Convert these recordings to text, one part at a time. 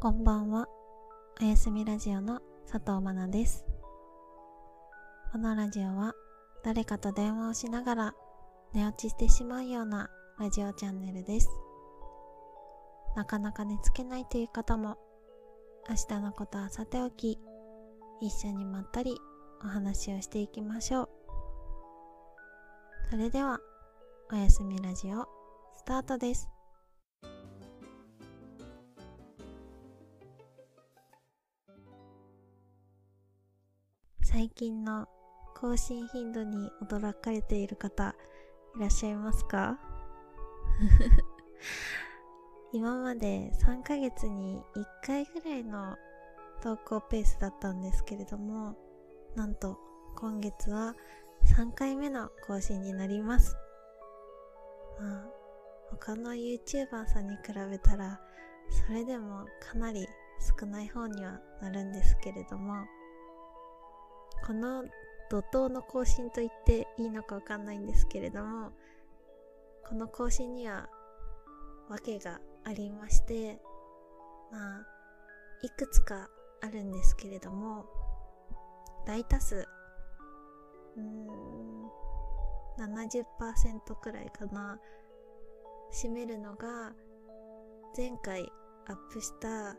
こんばんは。おやすみラジオの佐藤まなです。このラジオは誰かと電話をしながら寝落ちしてしまうようなラジオチャンネルです。なかなか寝つけないという方も明日のことはさておき一緒にまったりお話をしていきましょう。それではおやすみラジオスタートです。最近の更新頻度に驚かれている方いらっしゃいますか？今まで3ヶ月に1回ぐらいの投稿ペースだったんですけれどもなんと今月は3回目の更新になります。まあ他の YouTuber さんに比べたらそれでもかなり少ない方にはなるんですけれどもこの怒涛の更新と言っていいのかわかんないんですけれどもこの更新には訳がありましてまあいくつかあるんですけれども大多数うーん70%くらいかな占めるのが前回アップした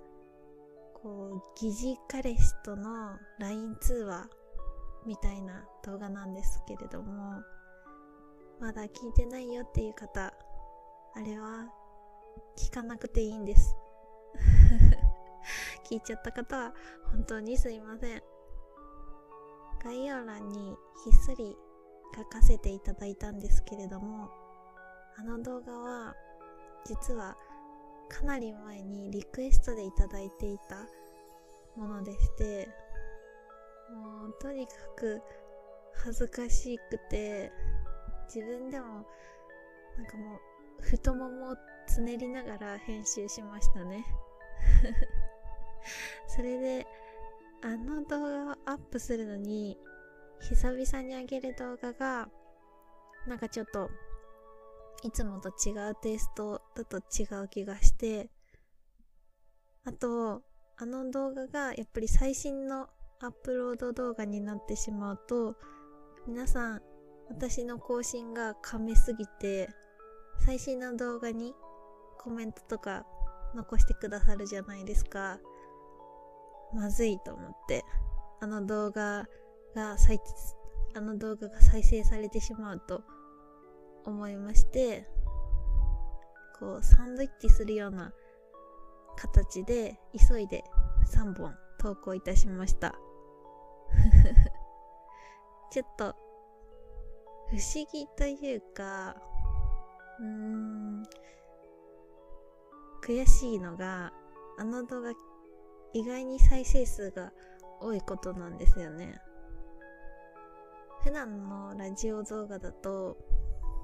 こう疑似彼氏との LINE 通話みたいな動画なんですけれどもまだ聞いてないよっていう方あれは聞かなくていいんです。聞いちゃった方は本当にすいません。概要欄にひっそり書かせていただいたんですけれどもあの動画は実はかなり前にリクエストでいただいていたものでしてもうとにかく恥ずかしくて自分でもなんかもう太ももをつねりながら編集しましたね。それであの動画をアップするのに久々に上げる動画がなんかちょっといつもと違うテイストだと違う気がしてあとあの動画がやっぱり最新のアップロード動画になってしまうと皆さん私の更新が噛めすぎて最新の動画にコメントとか残してくださるじゃないですか。まずいと思ってあの動画が再あの動画が再生されてしまうと思いましてこうサンドイッチするような形で急いで3本投稿いたしました。ちょっと不思議というかうーん悔しいのがあの動画意外に再生数が多いことなんですよね。普段のラジオ動画だと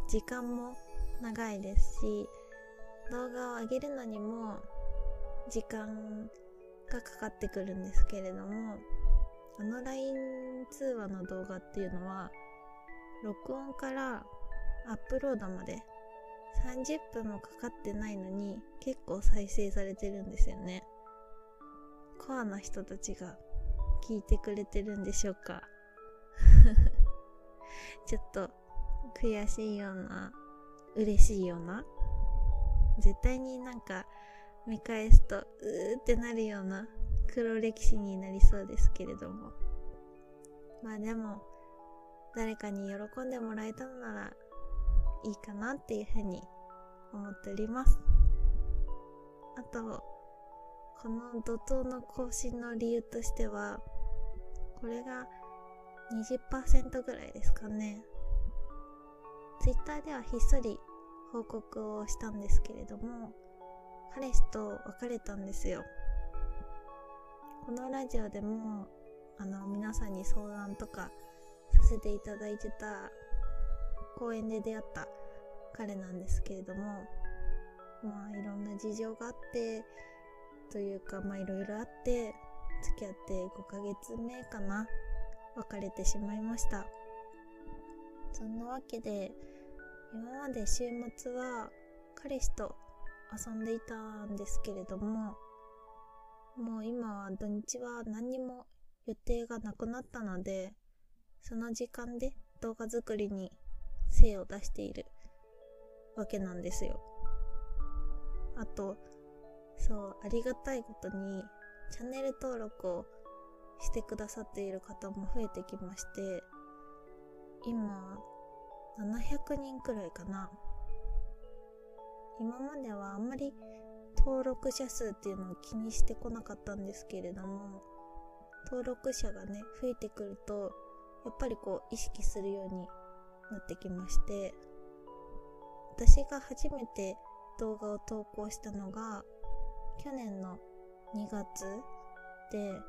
時間も長いですし動画を上げるのにも時間がかかってくるんですけれどもあの LINE 通話の動画っていうのは録音からアップロードまで30分もかかってないのに結構再生されてるんですよね。コアな人たちが聞いてくれてるんでしょうか。ちょっと悔しいような嬉しいような絶対になんか見返すとうーってなるような黒歴史になりそうですけれども。まあでも誰かに喜んでもらえたのならいいかなっていうふうに思っております。あとこの怒涛の更新の理由としてはこれが20%ぐらいですかね。Twitter ではひっそり報告をしたんですけれども彼氏と別れたんですよ。このラジオでもあの皆さんに相談とかさせていただいてた公園で出会った彼なんですけれどもまあいろんな事情があってというかまあいろいろあって付き合って5ヶ月目かな別れてしまいました。そんなわけで今まで週末は彼氏と遊んでいたんですけれどももう今は土日は何にも予定がなくなったので、その時間で動画作りに精を出しているわけなんですよ。あと、そう、ありがたいことに、チャンネル登録をしてくださっている方も増えてきまして、今、700人くらいかな。今まではあんまり登録者数っていうのを気にしてこなかったんですけれども、登録者がね、増えてくると、やっぱりこう意識するようになってきまして、私が初めて動画を投稿したのが、去年の2月で、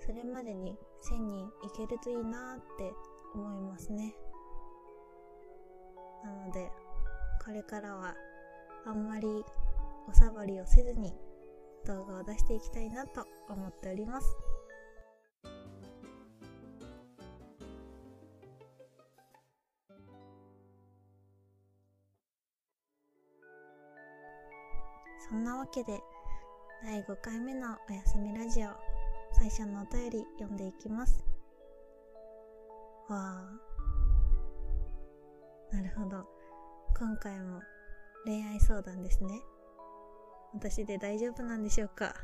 それまでに1000人いけるといいなって思いますね。なので、これからはあんまりおさばりをせずに動画を出していきたいなと思っております。そんなわけで第5回目のおやすみラジオ最初のお便り読んでいきます。わあ。なるほど。今回も恋愛相談ですね。私で大丈夫なんでしょうか？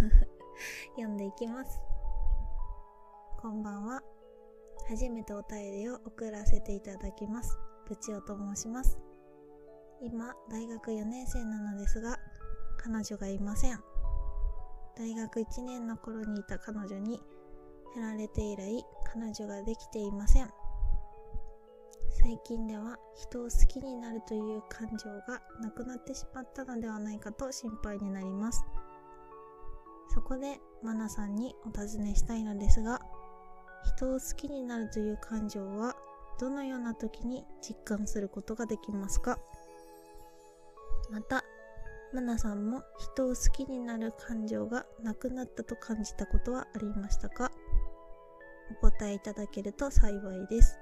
読んでいきます。こんばんは。初めてお便りを送らせていただきます。ぶちおと申します。今大学4年生なのですが彼女がいません。大学1年の頃にいた彼女に振られて以来彼女ができていません。最近では人を好きになるという感情がなくなってしまったのではないかと心配になります。そこでマナさんにお尋ねしたいのですが人を好きになるという感情はどのような時に実感することができますか？またマナさんも人を好きになる感情がなくなったと感じたことはありましたか？お答えいただけると幸いです。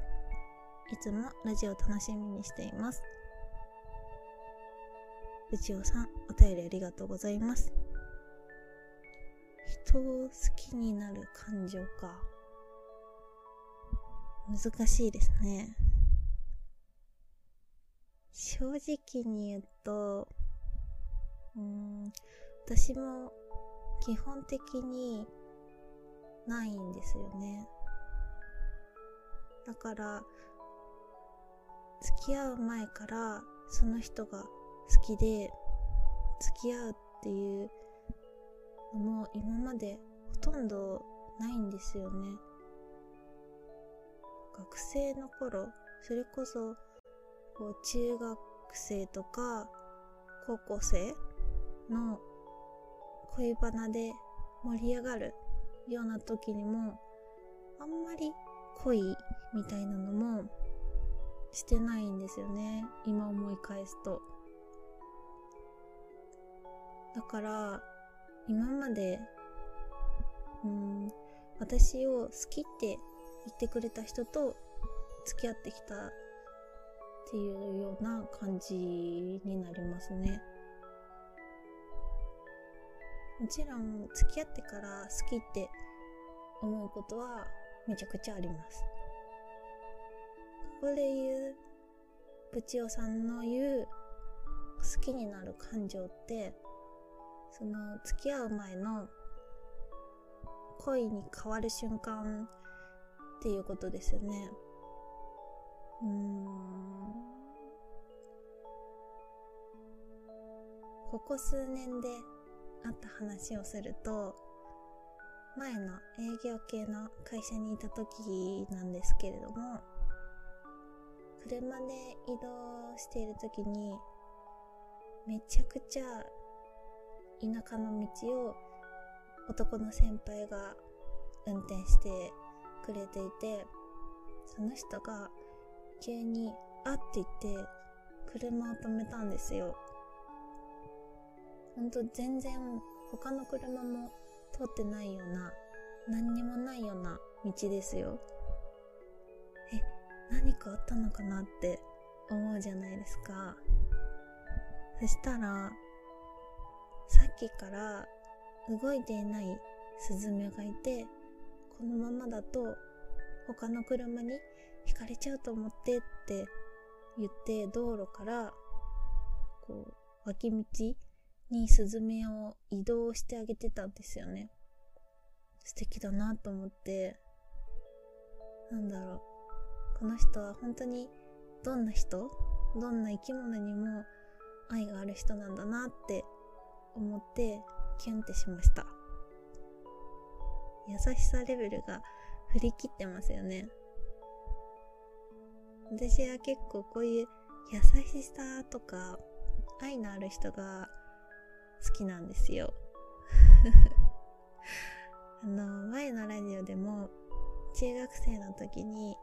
いつもラジオ楽しみにしています。うちおさん、お便りありがとうございます。人を好きになる感情か。難しいですね。正直に言うと、うん、私も基本的にないんですよね。だから、付き合う前からその人が好きで付き合うっていうのも今までほとんどないんですよね。学生の頃それこそこう中学生とか高校生の恋バナで盛り上がるような時にもあんまり恋みたいなのもしてないんですよね。今思い返すと。だから今までうん私を好きって言ってくれた人と付き合ってきたっていうような感じになりますね。もちろん付き合ってから好きって思うことはめちゃくちゃあります。ここで言うプチオさんの言う好きになる感情ってその付き合う前の恋に変わる瞬間っていうことですよね。うーん。ここ数年であった話をすると前の営業系の会社にいた時なんですけれども車で移動している時にめちゃくちゃ田舎の道を男の先輩が運転してくれていてその人が急に「あ」って言って車を止めたんですよ。ほんと全然他の車も通ってないような何にもないような道ですよ。え何かあったのかなって思うじゃないですか。そしたらさっきから動いていないスズメがいてこのままだと他の車にひかれちゃうと思ってって言って道路からこう脇道にスズメを移動してあげてたんですよね。素敵だなと思って。なんだろう。この人は本当にどんな人？どんな生き物にも愛がある人なんだなって思ってキュンってしました。優しさレベルが振り切ってますよね。私は結構こういう優しさとか愛のある人が好きなんですよ。あの前のラジオでも中学生の時に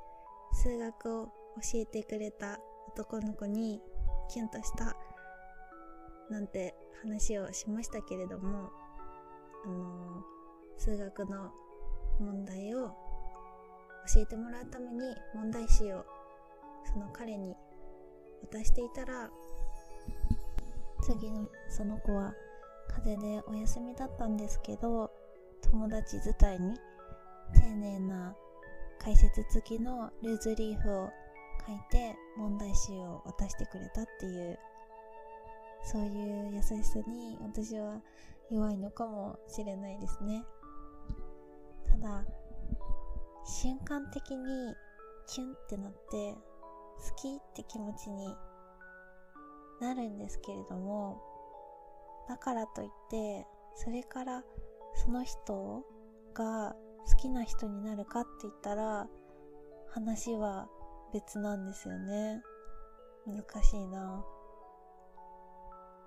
数学を教えてくれた男の子にキュンとしたなんて話をしましたけれどもあの数学の問題を教えてもらうために問題集をその彼に渡していたら次のその子は風邪でお休みだったんですけど友達伝いに丁寧な解説付きのルーズリーフを書いて問題集を渡してくれたっていうそういう優しさに私は弱いのかもしれないですね。ただ瞬間的にキュンってなって好きって気持ちになるんですけれどもだからといってそれからその人が好きな人になるかって言ったら話は別なんですよね。難しいな。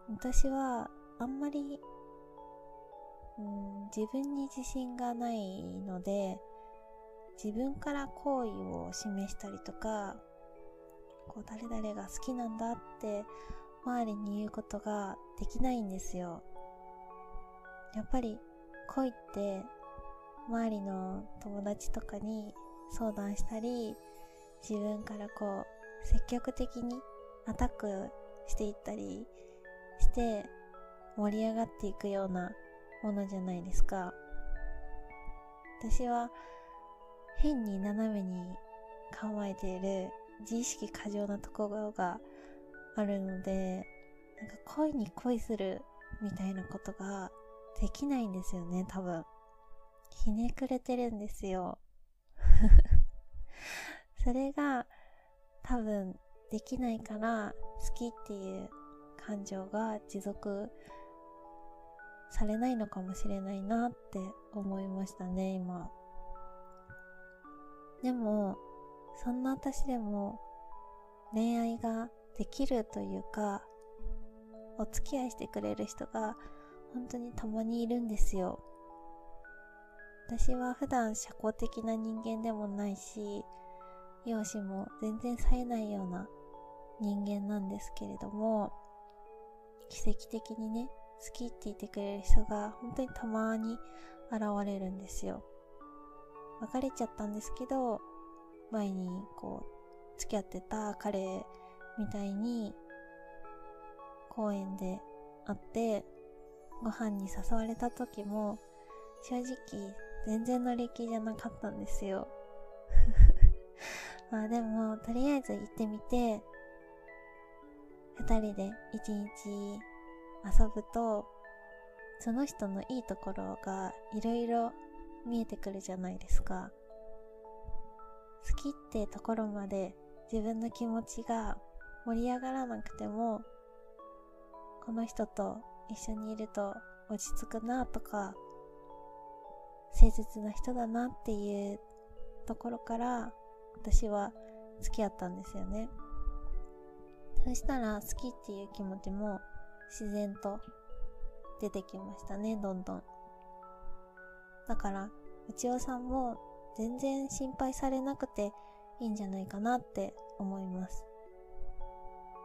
私はあんまり、うん、自分に自信がないので自分から好意を示したりとかこう誰々が好きなんだって周りに言うことができないんですよ。やっぱり恋って周りの友達とかに相談したり自分からこう積極的にアタックしていったりして盛り上がっていくようなものじゃないですか。私は変に斜めに構えている自意識過剰なところがあるのでなんか恋に恋するみたいなことができないんですよね多分。ひねくれてるんですよ。それが多分できないから好きっていう感情が持続されないのかもしれないなって思いましたね今。でもそんな私でも恋愛ができるというかお付き合いしてくれる人が本当にたまにいるんですよ。私は普段社交的な人間でもないし容姿も全然冴えないような人間なんですけれども奇跡的にね好きって言ってくれる人が本当にたまに現れるんですよ。別れちゃったんですけど前にこう付き合ってた彼みたいに公園で会ってご飯に誘われた時も正直全然乗り気じゃなかったんですよ。まあでもとりあえず行ってみて二人で一日遊ぶとその人のいいところがいろいろ見えてくるじゃないですか。好きってところまで自分の気持ちが盛り上がらなくてもこの人と一緒にいると落ち着くなとか誠実な人だなっていうところから私は付き合ったんですよね。そしたら好きっていう気持ちも自然と出てきましたねどんどん。だから内尾さんも全然心配されなくていいんじゃないかなって思います。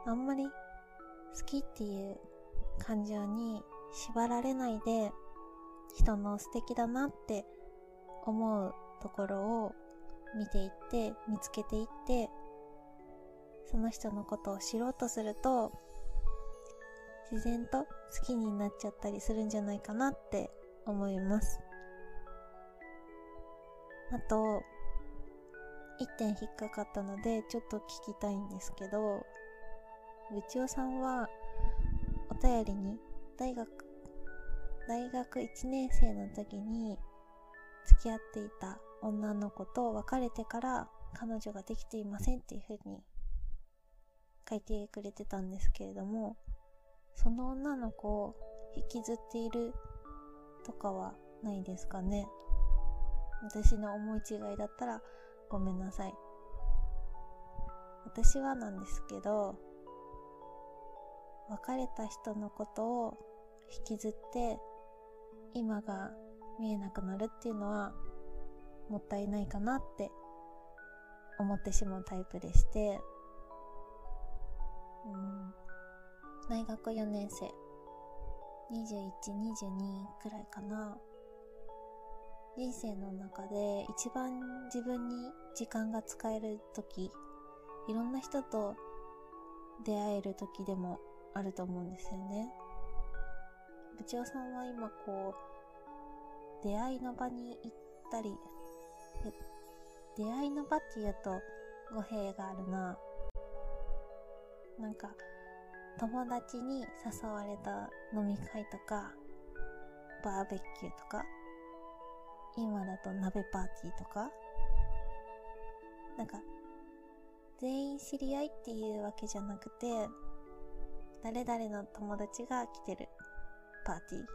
あんまり好きっていう感情に縛られないで人の素敵だなって思うところを見ていって見つけていってその人のことを知ろうとすると自然と好きになっちゃったりするんじゃないかなって思います。あと1点引っかかったのでちょっと聞きたいんですけど部長さんはお便りに大学大学1年生の時に付き合っていた女の子と別れてから彼女ができていませんっていう風に書いてくれてたんですけれどもその女の子を引きずっているとかはないですかね。私の思い違いだったらごめんなさい。私はなんですけど別れた人のことを引きずって今が見えなくなるっていうのはもったいないかなって思ってしまうタイプでして。うん。大学4年生。2122くらいかな。人生の中で一番自分に時間が使える時いろんな人と出会える時でもあると思うんですよね。部長さんは今こう出会いの場に行ったり出会いの場っていうと語弊があるな。なんか友達に誘われた飲み会とかバーベキューとか今だと鍋パーティーとかなんか全員知り合いっていうわけじゃなくて誰々の友達が来てる。パーティー。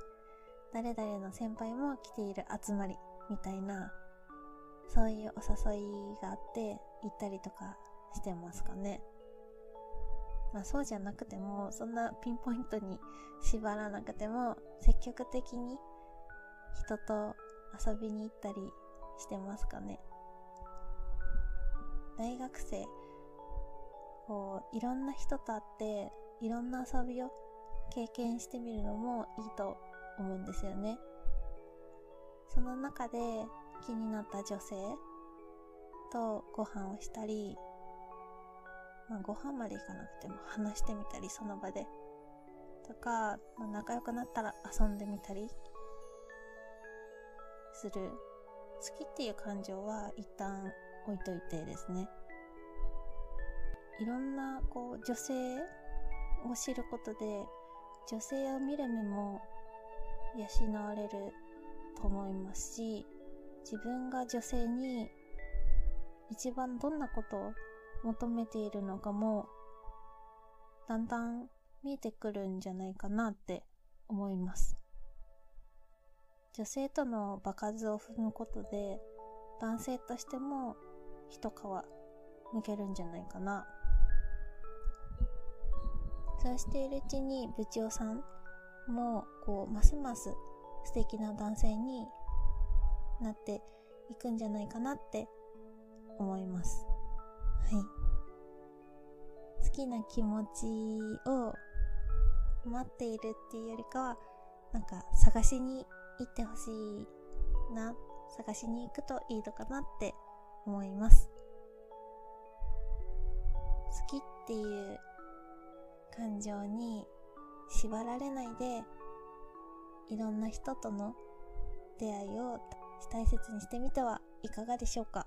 誰々の先輩も来ている集まりみたいなそういうお誘いがあって行ったりとかしてますかね。まあそうじゃなくてもそんなピンポイントに縛らなくても積極的に人と遊びに行ったりしてますかね。大学生こういろんな人と会っていろんな遊びを経験してみるのもいいと思うんですよね。その中で気になった女性とご飯をしたり、まあ、ご飯まで行かなくても話してみたりその場で。とか、まあ、仲良くなったら遊んでみたりする。好きっていう感情は一旦置いといてですね。いろんなこう女性を知ることで女性を見る目も養われると思いますし自分が女性に一番どんなことを求めているのかもだんだん見えてくるんじゃないかなって思います。女性との場数を踏むことで男性としても一皮むけるんじゃないかな。そうしているうちに部長さんもこうますます素敵な男性になっていくんじゃないかなって思います。はい。好きな気持ちを待っているっていうよりかはなんか探しに行ってほしいな探しに行くといいのかなって思います。好きっていう感情に縛られないでいろんな人との出会いを大切にしてみてはいかがでしょうか？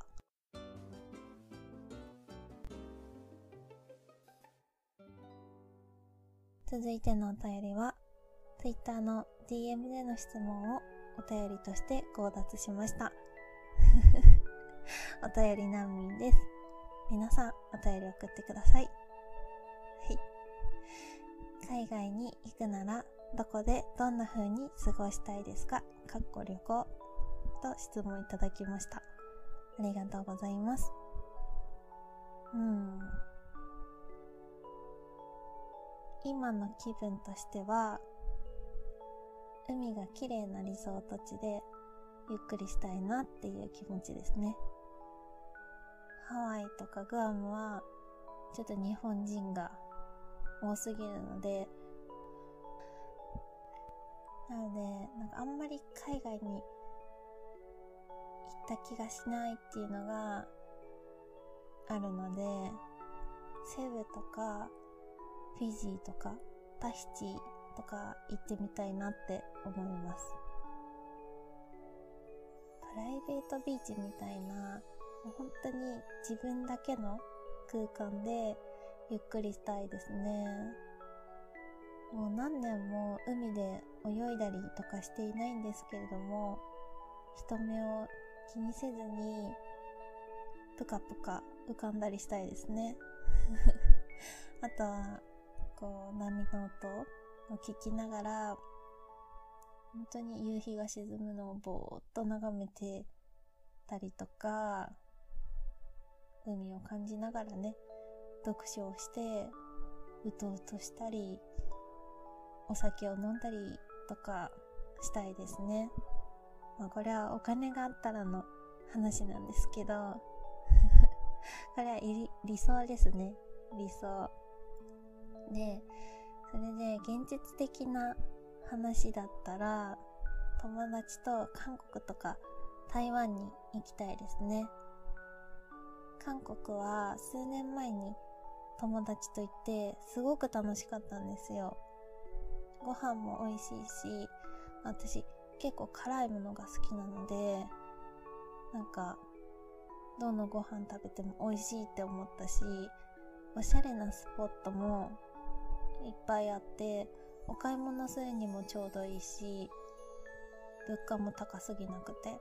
続いてのお便りは Twitter の DM での質問をお便りとして強奪しました。お便り難民です。皆さん、お便り送ってください。はい。海外に行くなら、どこでどんな風に過ごしたいですか？かっこ旅行と質問いただきました。ありがとうございます。うん。今の気分としては、海が綺麗なリゾート地でゆっくりしたいなっていう気持ちですね。ハワイとかグアムはちょっと日本人が多すぎるので、なので、なんかあんまり海外に行った気がしないっていうのがあるので、セブとかフィジーとかタヒチとか行ってみたいなって思います。プライベートビーチみたいなもう本当に自分だけの空間でゆっくりしたいですね。もう何年も海で泳いだりとかしていないんですけれども人目を気にせずにぷかぷか浮かんだりしたいですね。あとはこう波の音を聞きながら本当に夕日が沈むのをぼーっと眺めてたりとか海を感じながらね読書をしてうとうとしたりお酒を飲んだりとかしたいですね。まあ、これはお金があったらの話なんですけど これは理想ですね。理想。で、それで現実的な話だったら友達と韓国とか台湾に行きたいですね。韓国は数年前に友達と行ってすごく楽しかったんですよ。ご飯も美味しいし、私結構辛いものが好きなので、なんか、どのご飯食べても美味しいって思ったし、おしゃれなスポットもいっぱいあって、お買い物するにもちょうどいいし、物価も高すぎなくて。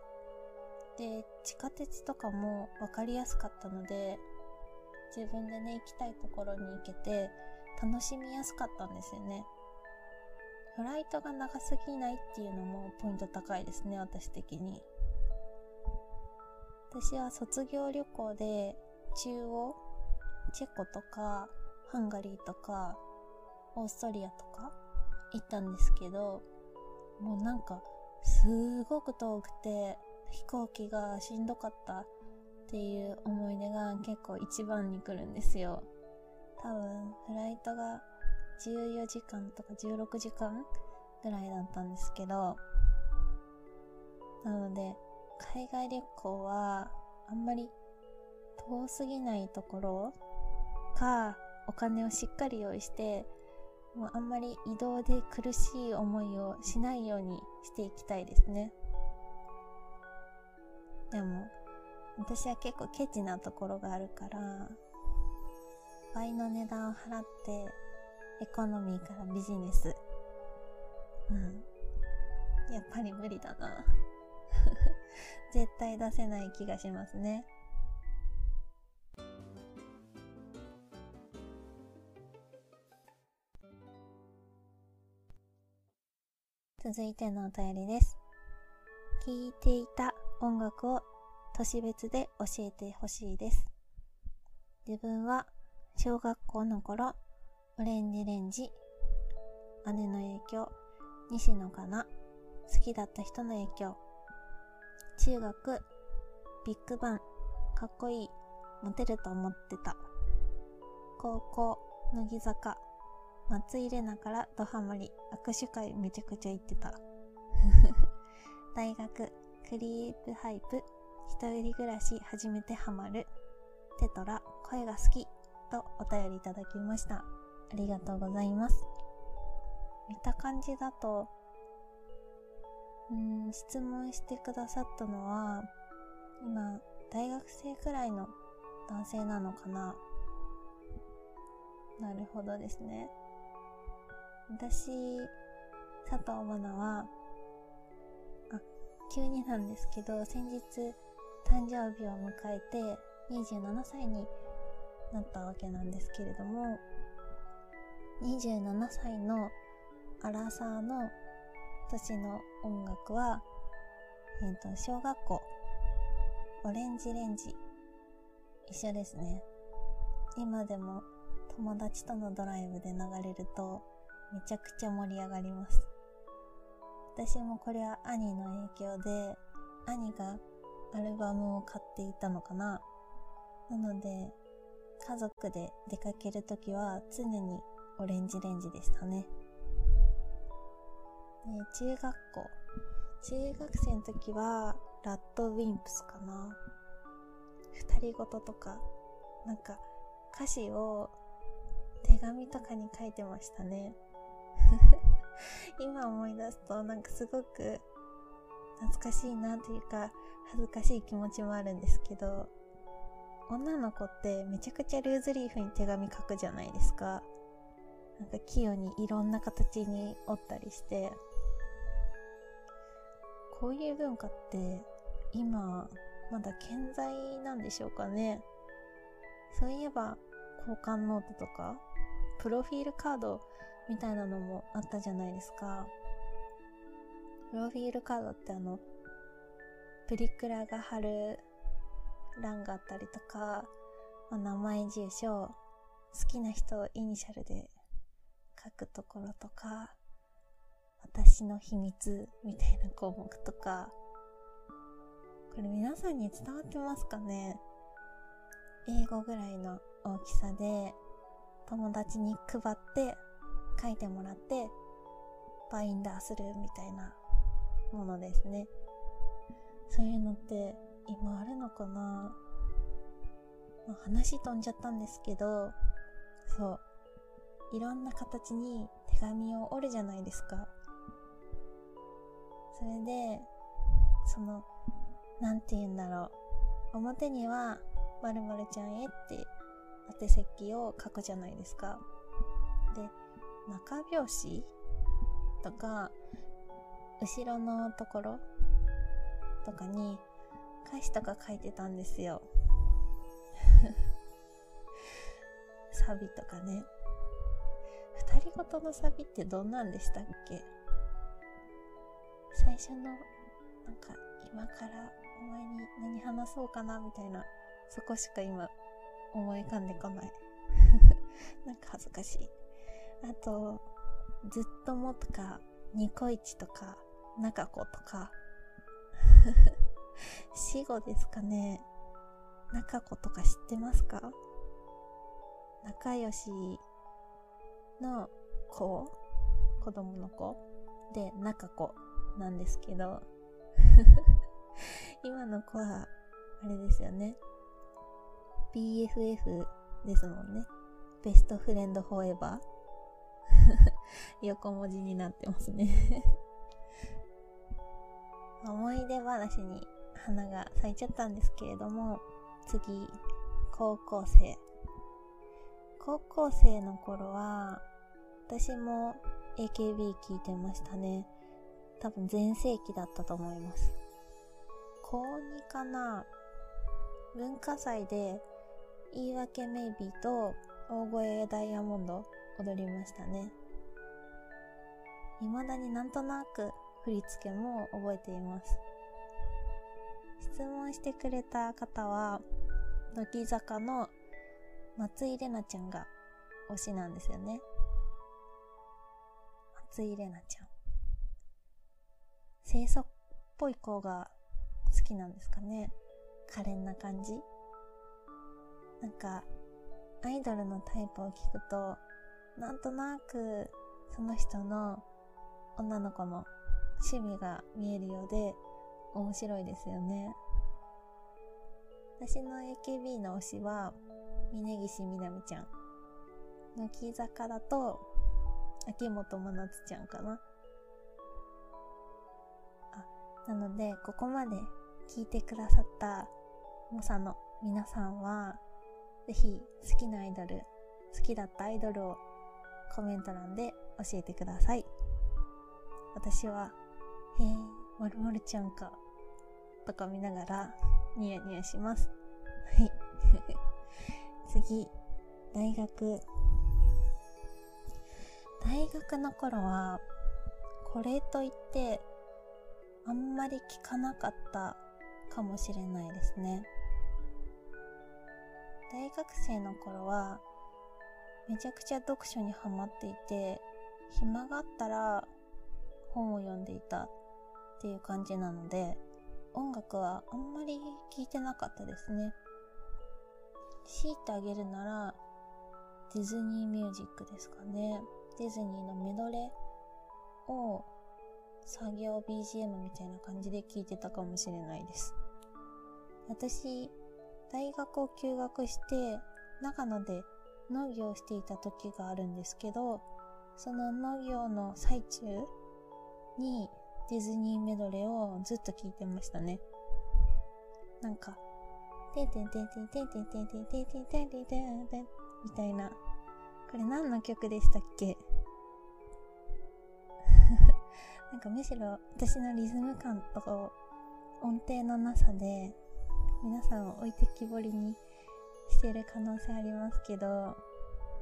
で、地下鉄とかも分かりやすかったので、自分でね、行きたいところに行けて、楽しみやすかったんですよね。フライトが長すぎないっていうのもポイント高いですね、私的に。私は卒業旅行で中央、チェコとか、ハンガリーとか、オーストリアとか行ったんですけど、もうなんか、すごく遠くて、飛行機がしんどかったっていう思い出が結構一番に来るんですよ。多分、フライトが14時間とか16時間ぐらいだったんですけど、なので、海外旅行はあんまり遠すぎないところか、お金をしっかり用意して、もうあんまり移動で苦しい思いをしないようにしていきたいですね。でも、私は結構ケチなところがあるから、倍の値段を払ってエコノミーからビジネス。うん。やっぱり無理だな。絶対出せない気がしますね。続いてのお便りです。聴いていた音楽を都市別で教えてほしいです。自分は小学校の頃、オレンジレンジ、姉の影響、西野かな、好きだった人の影響、中学、ビッグバン、かっこいい、モテると思ってた。高校、乃木坂、松井玲奈からドハマり、握手会めちゃくちゃ行ってた。大学、クリープハイプ、一人暮らし初めてハマる、テトラ、声が好き、とお便りいただきました。ありがとうございます。見た感じだと、うん、質問してくださったのは、今、大学生くらいの男性なのかななるほどですね。私、佐藤愛菜は、あ、急になんですけど、先日、誕生日を迎えて、27歳になったわけなんですけれども、27歳のアラサーの年の音楽は、えっ、ー、と、小学校、オレンジレンジ、一緒ですね。今でも友達とのドライブで流れると、めちゃくちゃ盛り上がります。私もこれは兄の影響で、兄がアルバムを買っていたのかな。なので、家族で出かけるときは常にオレンジレンジでしたね。ね中学校。中学生の時は、ラッドウィンプスかな。二人ごととか、なんか、歌詞を手紙とかに書いてましたね。今思い出すと、なんかすごく懐かしいなというか恥ずかしい気持ちもあるんですけど女の子ってめちゃくちゃルーズリーフに手紙書くじゃないですか。なんか器用にいろんな形に折ったりして。こういう文化って今まだ健在なんでしょうかね。そういえば交換ノートとかプロフィールカードみたいなのもあったじゃないですか。プロフィールカードってあのプリクラが貼る欄があったりとか、まあ、名前住所好きな人をイニシャルで書くところとか私の秘密みたいな項目とか。これ皆さんに伝わってますかね？英語ぐらいの大きさで友達に配って書いてもらってバインダーするみたいな。ものですね。そういうのって今あるのかな、まあ、話飛んじゃったんですけどそう。いろんな形に手紙を折るじゃないですか。それでその何て言うんだろう。表にはまるちゃんへって宛席を書くじゃないですか。で中拍子とか後ろのところとかに歌詞とか書いてたんですよ。サビとかね。二人ごとのサビってどんなんでしたっけ？最初のなんか今からお前に何話そうかなみたいなそこしか今思い浮かんでこない。なんか恥ずかしい。あとずっともとかニコイチとか中子とか。死後ですかね。中子とか知ってますか？仲良しの子。子供の子。で中子なんですけど。今の子はあれですよね。BFF ですもんね。ベストフレンドフォーエバー横文字になってますね。思い出話に花が咲いちゃったんですけれども、次、高校生。高校生の頃は、私も AKB 聞いてましたね。多分全盛期だったと思います。高2かな文化祭で言い訳メイビーと大声ダイヤモンド踊りましたね。未だになんとなく振り付けも覚えています。質問してくれた方は、乃木坂の松井玲奈ちゃんが推しなんですよね。松井玲奈ちゃん。清楚っぽい子が好きなんですかね。可憐な感じ。なんか、アイドルのタイプを聞くと、なんとなく、その人の女の子の趣味が見えるようで面白いですよね。私の AKB の推しは峯岸みなみちゃん。乃木坂だと秋元真夏ちゃんかな。あ、なのでここまで聞いてくださった猛者の皆さんはぜひ好きなアイドル、好きだったアイドルをコメント欄で教えてください。私はへえ、まるまるちゃんか。とか見ながら、ニヤニヤします。はい。次、大学。大学の頃は、これといって、あんまり聞かなかったかもしれないですね。大学生の頃は、めちゃくちゃ読書にハマっていて、暇があったら本を読んでいたっていう感じなので、音楽はあんまり聴いてなかったですね。強いてあげるなら、ディズニーミュージックですかね。ディズニーのメドレーを作業 BGM みたいな感じで聴いてたかもしれないです。私、大学を休学して、長野で農業していた時があるんですけど、その農業の最中にディズニーメドレーをずっと聴いてましたね。なんか、てんてんてんてんてんてんてんてんてんてんてんてんてんてんみたいな。これ何の曲でしたっけなんかむしろ私のリズム感とか音程のなさで皆さんを置いてきぼりにしてる可能性ありますけど、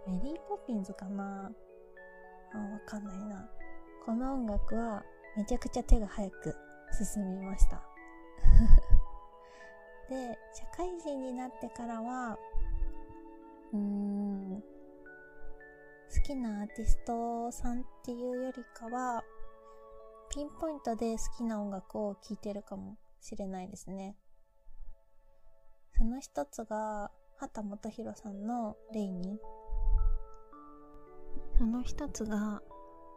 メリーポピンズかなあ、わかんないな。この音楽はめちゃくちゃ手が早く進みました。で、社会人になってからは、うーん、好きなアーティストさんっていうよりかは、ピンポイントで好きな音楽を聴いてるかもしれないですね。その一つが、畑基博さんのレイニー。その一つが、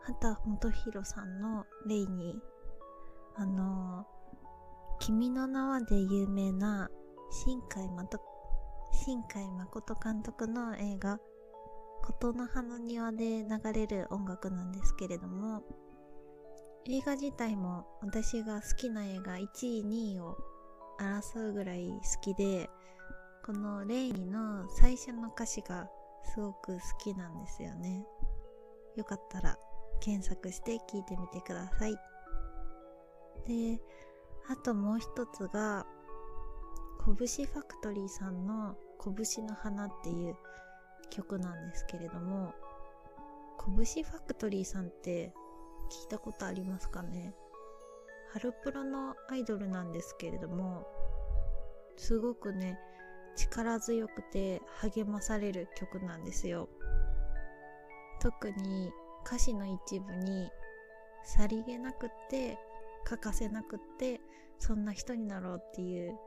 畑基博さんのレイニー。あの君の名はで有名な新海誠、新海誠監督の映画、琴の葉の庭で流れる音楽なんですけれども、映画自体も私が好きな映画1位2位を争うぐらい好きで、このレイニの最初の歌詞がすごく好きなんですよね。よかったら検索して聞いてみてください。で、あともう一つが、拳ファクトリーさんの拳の花っていう曲なんですけれども、拳ファクトリーさんって聞いたことありますかね？ハルプロのアイドルなんですけれども、すごくね、力強くて励まされる曲なんですよ。特に歌詞の一部にさりげなくって欠かせなくってそんな人になろうっていう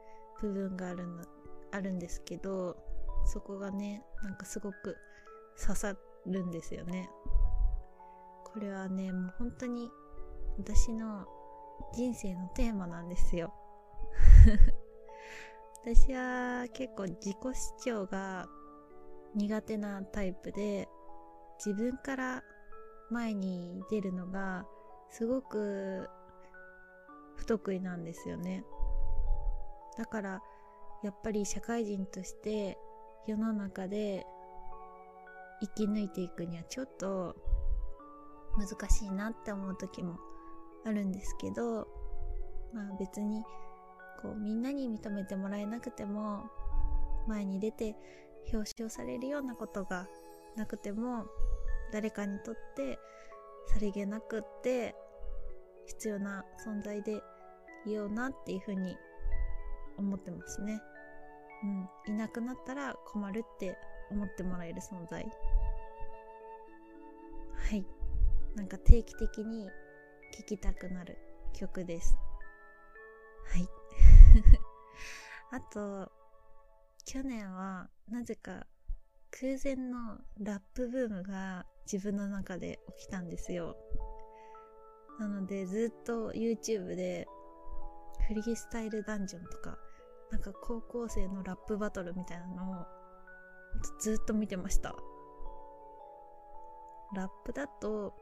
部分があるのあるんですけどそこがねなんかすごく刺さるんですよね。これはねもう本当に私の人生のテーマなんですよ 私は結構自己主張が苦手なタイプで自分から前に出るのがすごく不得意なんですよね。だからやっぱり社会人として世の中で生き抜いていくにはちょっと難しいなって思う時もあるんですけどまあ別にこうみんなに認めてもらえなくても前に出て表彰されるようなことがなくても誰かにとってさりげなくって必要な存在でいようなっていうふうに思ってますね。うん。いなくなったら困るって思ってもらえる存在。はい。なんか定期的に聴きたくなる曲です。はい。あと、去年はなぜか空前のラップブームが自分の中で起きたんですよ。なのでずっと YouTube でフリースタイルダンジョンとかなんか高校生のラップバトルみたいなのをずっと見てました。ラップだと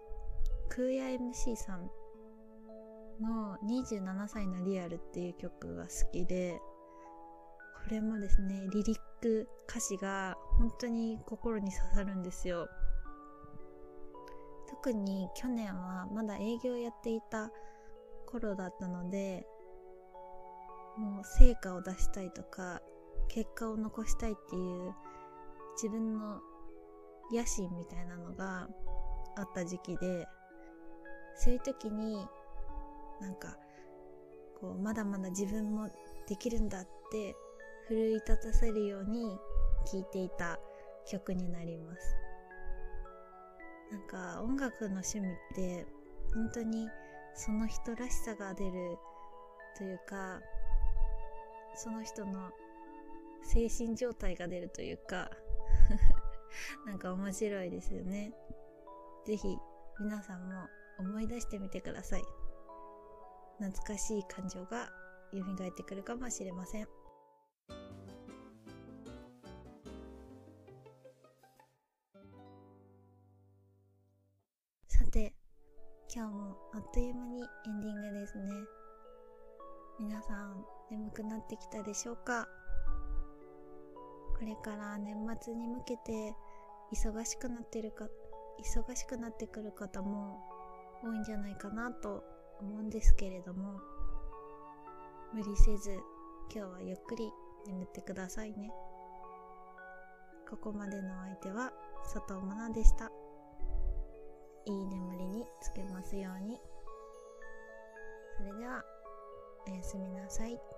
空也 MC さんの27歳のリアルっていう曲が好きで、これもですね、リリック歌詞が本当に心に刺さるんですよ。特に去年はまだ営業やっていた頃だったので、もう成果を出したいとか、結果を残したいっていう自分の野心みたいなのがあった時期で、そういう時になんかこうまだまだ自分もできるんだって奮い立たせるように聴いていた曲になります。なんか音楽の趣味って本当にその人らしさが出るというかその人の精神状態が出るというか なんか面白いですよね。ぜひ皆さんも思い出してみてください。懐かしい感情が蘇ってくるかもしれません。今日もあっという間にエンディングですね。皆さん眠くなってきたでしょうか？これから年末に向けて忙しくなってるか忙しくなってくる方も多いんじゃないかなと思うんですけれども無理せず今日はゆっくり眠ってくださいね。ここまでのお相手は佐藤真奈でした。いい眠りにつけますようにそれではおやすみなさい。